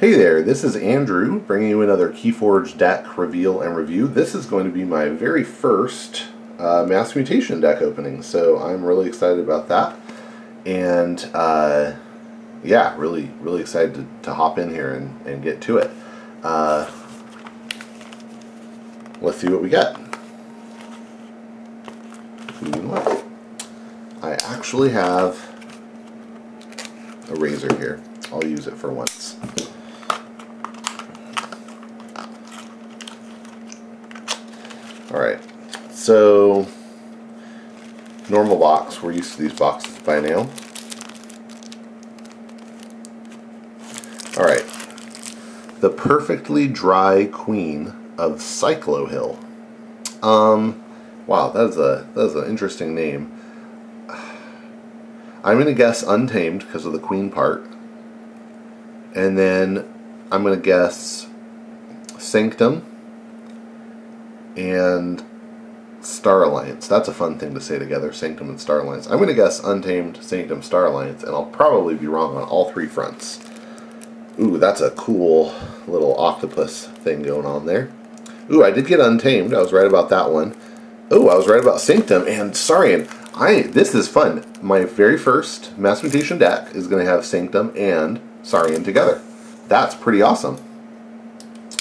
Hey there, this is Andrew bringing you another Keyforge deck reveal and review. This is going to be my very first uh, Mass Mutation deck opening, so I'm really excited about that. And uh, yeah, really, really excited to, to hop in here and, and get to it. Uh, let's see what we get. I actually have a razor here. I'll use it for once. Alright, so normal box, we're used to these boxes by now. Alright, the perfectly dry queen of Cyclo Hill. Um, wow, that's a that's an interesting name. I'm gonna guess Untamed because of the queen part, and then I'm gonna guess Sanctum and Star Alliance. That's a fun thing to say together, Sanctum and Star Alliance. I'm going to guess Untamed, Sanctum, Star Alliance, and I'll probably be wrong on all three fronts. Ooh, that's a cool little octopus thing going on there. Ooh, I did get Untamed. I was right about that one. Ooh, I was right about Sanctum and Saurian. I this is fun. My very first Mass Mutation deck is going to have Sanctum and Saurian together. That's pretty awesome.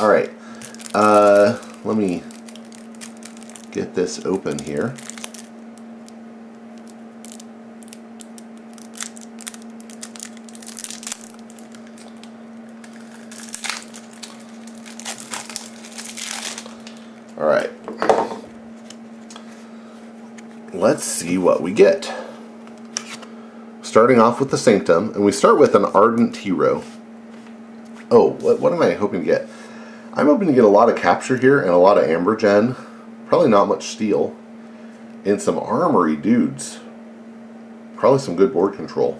All right, uh, let me get this open here. All right. Let's see what we get. Starting off with the Sanctum, and we start with an Ardent Hero. Oh, what, what am I hoping to get? I'm hoping to get a lot of capture here and a lot of Amber Gen Probably not much steel. And some armory dudes. Probably some good board control.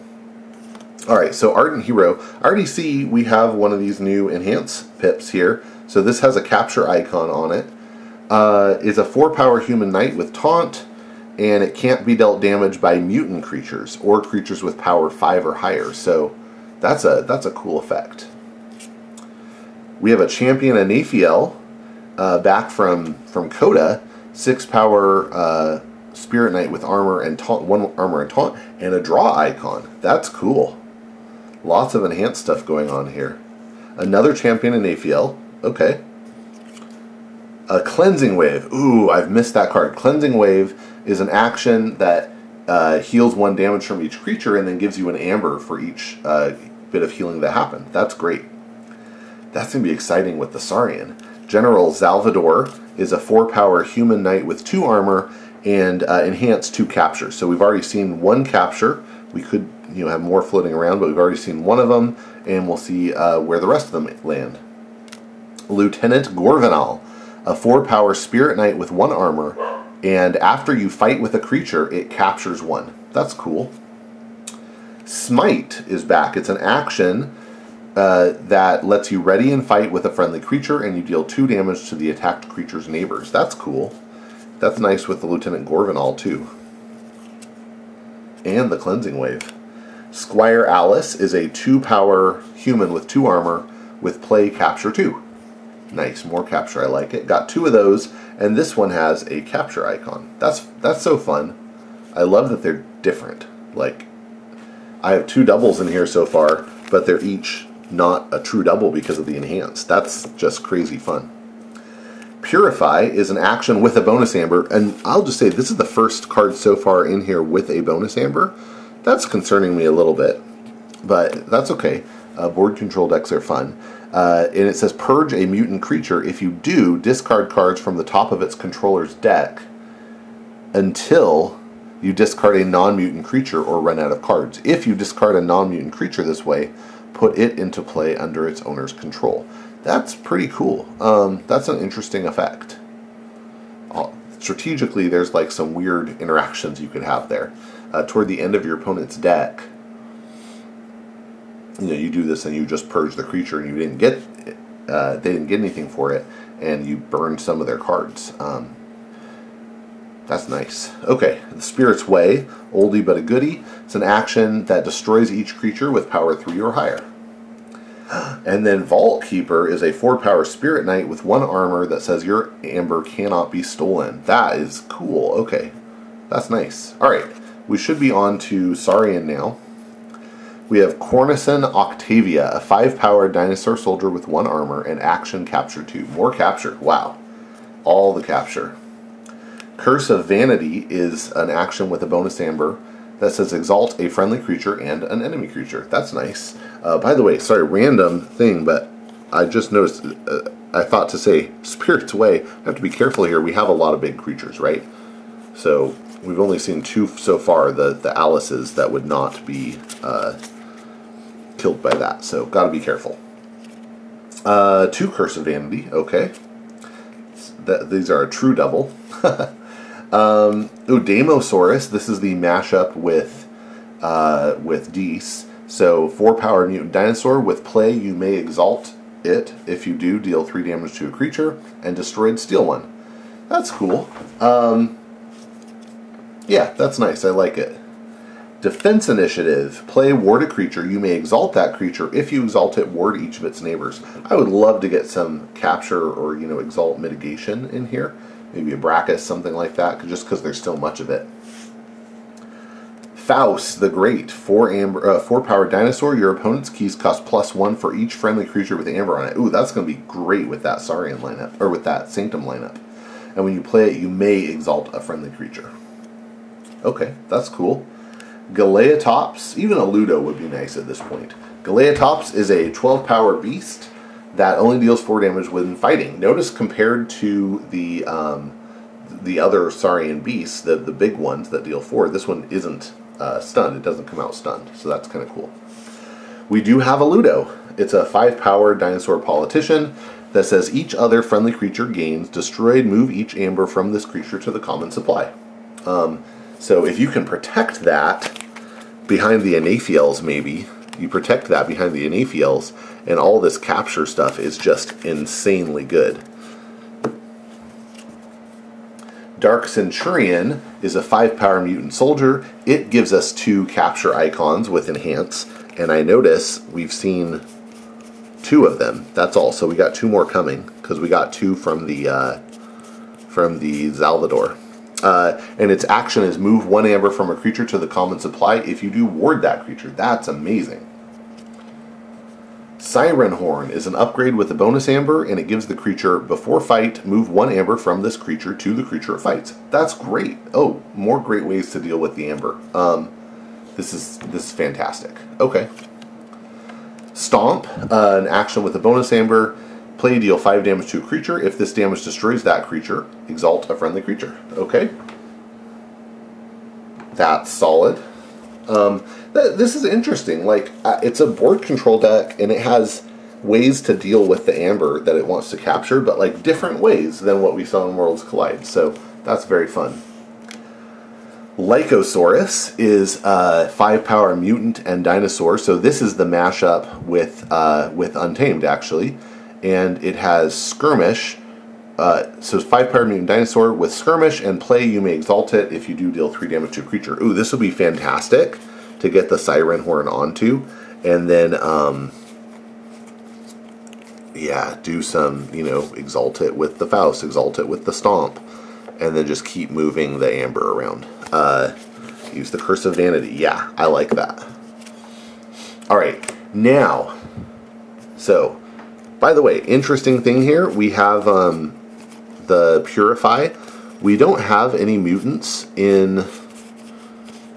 Alright, so Ardent Hero. I already see we have one of these new Enhance pips here. So this has a capture icon on it. Uh, is a 4 power human knight with taunt, and it can't be dealt damage by mutant creatures or creatures with power 5 or higher. So that's a that's a cool effect. We have a champion Anaphiel uh, back from from Coda, six power uh, Spirit Knight with armor and taunt, one armor and taunt, and a draw icon. That's cool. Lots of enhanced stuff going on here. Another champion in Aphiel. Okay. A cleansing wave. Ooh, I've missed that card. Cleansing wave is an action that uh, heals one damage from each creature and then gives you an amber for each uh, bit of healing that happened. That's great. That's gonna be exciting with the Saurian. General Xalvador is a four power human knight with two armor and uh, enhanced two captures. So we've already seen one capture. We could you know have more floating around, but we've already seen one of them, and we'll see uh, where the rest of them land. Lieutenant Gorvenal, a four power spirit knight with one armor, and after you fight with a creature, it captures one. That's cool. Smite is back. It's an action uh, that lets you ready and fight with a friendly creature, and you deal two damage to the attacked creature's neighbors. That's cool. That's nice with the Lieutenant Gorvenal, too. And the Cleansing Wave. Squire Alys is a two power human with two armor with play capture two. Nice, more capture, I like it. Got two of those, and this one has a capture icon. That's that's so fun. I love that they're different. Like, I have two doubles in here so far, but they're each not a true double because of the enhance. That's just crazy fun. Purify is an action with a bonus amber, and I'll just say this is the first card so far in here with a bonus amber. That's concerning me a little bit, but that's okay. Uh, board control decks are fun. Uh, and it says purge a mutant creature. If you do, discard cards from the top of its controller's deck until you discard a non mutant creature or run out of cards. If you discard a non mutant creature this way, put it into play under its owner's control. That's pretty cool. Um, that's an interesting effect. Uh, strategically, there's like some weird interactions you could have there. Uh, toward the end of your opponent's deck, you know, you do this and you just purge the creature and you didn't get, uh, they didn't get anything for it, and you burn some of their cards. Um, that's nice. Okay, the Spirit's Way, oldie but a goodie. It's an action that destroys each creature with power 3 or higher. And then Vault Keeper is a four power Spirit Knight with one armor that says your amber cannot be stolen. That is cool. Okay, that's nice. All right, we should be on to Saurian now. We have Cornicen Octavia, a five power dinosaur soldier with one armor and action capture two. More capture. Wow. All the capture. Curse of Vanity is an action with a bonus amber that says exalt a friendly creature and an enemy creature. That's nice. Uh, by the way, sorry, random thing, but I just noticed. Uh, I thought to say Spirit's Way. I have to be careful here. We have a lot of big creatures, right? So we've only seen two so far. The the Alices that would not be uh, killed by that. So got to be careful. Uh, two Curse of Vanity. Okay. That, these are a true double. Um, Damosaurus. This is the mashup with uh, with Dis. So four power mutant dinosaur with play. You may exalt it. If you do, deal three damage to a creature and destroyed steal one. That's cool. Um, yeah, that's nice. I like it. Defense Initiative. Play ward a creature. You may exalt that creature. If you exalt it, ward each of its neighbors. I would love to get some capture or you know exalt mitigation in here maybe a Brachus, something like that, just because there's still much of it. Faust the Great, four amber, uh, four power dinosaur. Your opponent's keys cost plus one for each friendly creature with amber on it. Ooh, that's going to be great with that Saurian lineup or with that Sanctum lineup. And when you play it, you may exalt a friendly creature. Okay, that's cool. Galeatops, even a Ludo would be nice at this point. Galeatops is a 12 power beast that only deals four damage when fighting. Notice compared to the um, the other Saurian beasts, the the big ones that deal four, this one isn't uh, stunned. It doesn't come out stunned, so that's kind of cool. We do have a Ludo. It's a five power dinosaur politician that says each other friendly creature gains destroyed. Move each amber from this creature to the common supply. Um, so if you can protect that behind the Anaphiels, maybe you protect that behind the Anaphiels and all this capture stuff is just insanely good. Dark Centurion is a 5 power mutant soldier. It gives us two capture icons with enhance, and I notice we've seen two of them. That's all. So we got two more coming because we got two from the uh, from the Xalvador. Uh, and its action is move one amber from a creature to the common supply. If you do, ward that creature. That's amazing. Siren Horn is an upgrade with a bonus amber, and it gives the creature before fight move one amber from this creature to the creature it fights. That's great. Oh, more great ways to deal with the amber. Um, this is this is fantastic. Okay. Stomp, uh, an action with a bonus amber. Play deal five damage to a creature. If this damage destroys that creature, exalt a friendly creature. Okay. That's solid. Um, th- this is interesting. Like, uh, it's a board control deck, and it has ways to deal with the amber that it wants to capture, but like different ways than what we saw in Worlds Collide. So that's very fun. Lycosaurus is a five power mutant and dinosaur. So this is the mashup with uh, with Untamed actually, and it has skirmish. Uh, so five power mutant dinosaur with skirmish and play. You may exalt it if you do deal three damage to a creature. Ooh, this would be fantastic to get the siren horn onto, and then um, yeah, do some you know exalt it with the Faust, exalt it with the stomp, and then just keep moving the amber around. Uh, use the curse of vanity. Yeah, I like that. All right, now, so by the way, interesting thing here, we have um, the Purify. We don't have any mutants in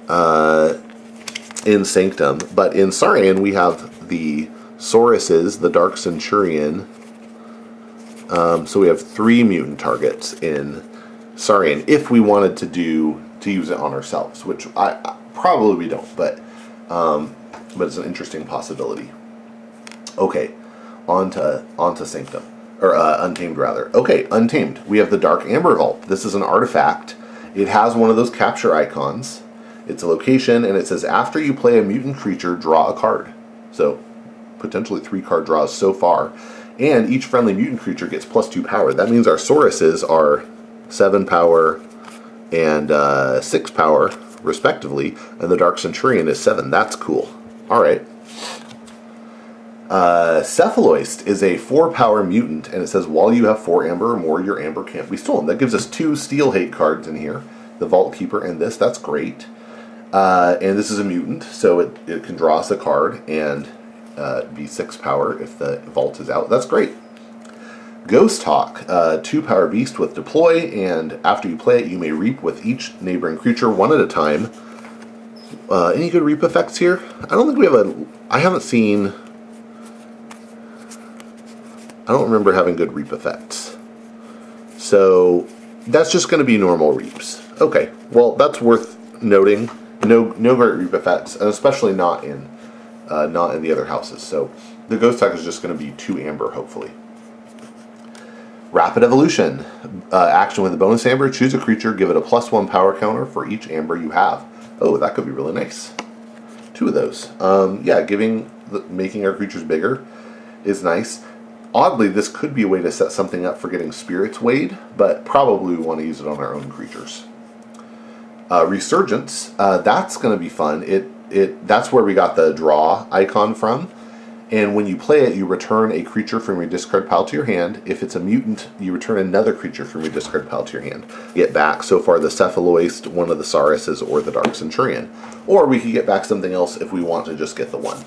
uh, in Sanctum, but in Saurian we have the Sauruses, the Dark Centurion. Um, so we have three mutant targets in Saurian if we wanted to do to use it on ourselves, which I, I probably we don't, but um, but it's an interesting possibility. Okay, on to on to Sanctum or uh, Untamed rather. Okay, Untamed. We have the Dark Amber Vault. This is an artifact. It has one of those capture icons. It's a location, and it says after you play a mutant creature, draw a card. So potentially three card draws so far. And each friendly mutant creature gets plus two power. That means our Sauruses are seven power and uh, six power, respectively, and the Dark Centurion is seven. That's cool. All right. Uh, Cephaloist is a four power mutant, and it says while you have four amber or more, your amber can't be stolen. That gives us two steel hate cards in here the Vault Keeper and this. That's great. Uh, and this is a mutant, so it, it can draw us a card and uh, be six power if the Vault is out. That's great. Ghost Hawk, uh, two power beast with deploy, and after you play it, you may reap with each neighboring creature one at a time. Uh, any good reap effects here? I don't think we have a. I haven't seen I don't remember having good reap effects. So that's just going to be normal reaps. Okay, well that's worth noting. No, no great reap effects, and especially not in, uh, not in the other houses. So the ghost tech is just going to be two amber, hopefully. Rapid evolution, uh, action with a bonus amber. Choose a creature, give it a plus one power counter for each amber you have. Oh, that could be really nice. Two of those. Um, yeah, giving, the, making our creatures bigger is nice. Oddly, this could be a way to set something up for getting Spirits Weighed, but probably we want to use it on our own creatures. Uh, Resurgence, uh, that's going to be fun. It it That's where we got the draw icon from. And when you play it, you return a creature from your discard pile to your hand. If it's a mutant, you return another creature from your discard pile to your hand. Get back, so far, the Cephaloist, one of the Sauruses, or the Dark Centurion. Or we could get back something else if we want to just get the one.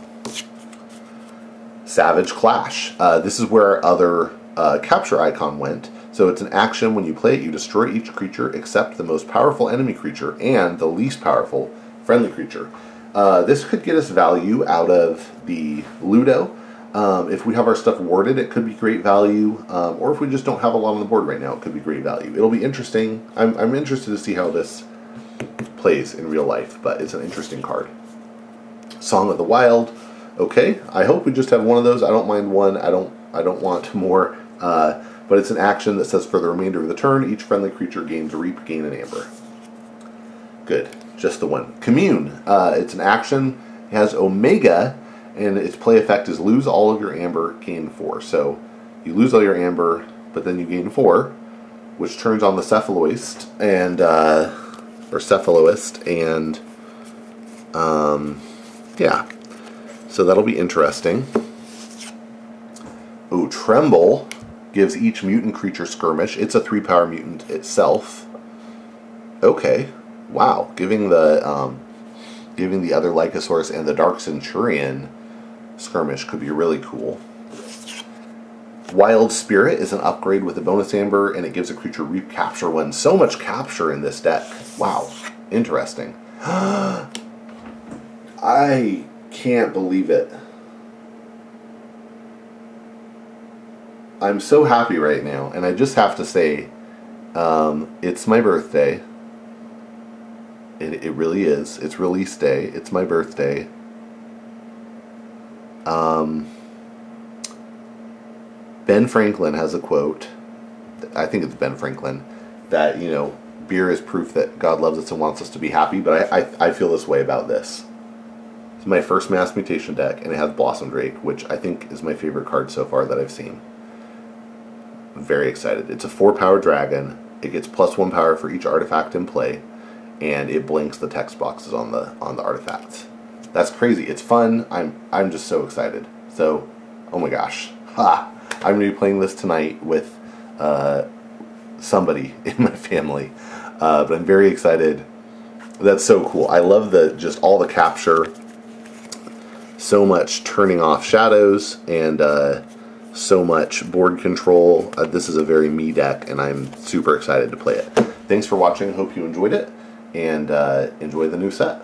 Savage Clash. Uh, this is where our other uh, capture icon went. So it's an action when you play it, you destroy each creature except the most powerful enemy creature and the least powerful friendly creature. Uh, this could get us value out of the Ludo. Um, if we have our stuff warded, it could be great value. Um, or if we just don't have a lot on the board right now, it could be great value. It'll be interesting. I'm, I'm interested to see how this plays in real life, but it's an interesting card. Song of the Wild. Okay, I hope we just have one of those. I don't mind one. I don't. I don't want more. Uh, but it's an action that says for the remainder of the turn, each friendly creature gains reap, gain an amber. Good, just the one. Commune. Uh, it's an action. It has Omega, and its play effect is lose all of your amber, gain four. So you lose all your amber, but then you gain four, which turns on the cephaloist and uh, or cephaloist, and um, yeah, so that'll be interesting. Oh, Tremble gives each mutant creature skirmish. It's a three power mutant itself. Okay. Wow. Giving the um, giving the other Lycosaurus and the Dark Centurion skirmish could be really cool. Wild Spirit is an upgrade with a bonus amber, and it gives a creature reap capture one. So much capture in this deck. Wow. Interesting. I can't believe it. I'm so happy right now, and I just have to say, um, it's my birthday. It, it really is. It's release day. It's my birthday. Um, ben Franklin has a quote. I think it's Ben Franklin that you know beer is proof that God loves us and wants us to be happy. But I, I, I feel this way about this. It's my first Mass Mutation deck, and it has Blossom Drake, which I think is my favorite card so far that I've seen. I'm very excited. It's a four power dragon. It gets plus one power for each artifact in play, and it blinks the text boxes on the on the artifacts. That's crazy. It's fun. I'm I'm just so excited. So, oh my gosh, ha! I'm gonna be playing this tonight with uh, somebody in my family, uh, but I'm very excited. That's so cool. I love the just all the capture so much turning off shadows and uh, so much board control. Uh, this is a very me deck, and I'm super excited to play it. Thanks for watching. Hope you enjoyed it, and uh, enjoy the new set.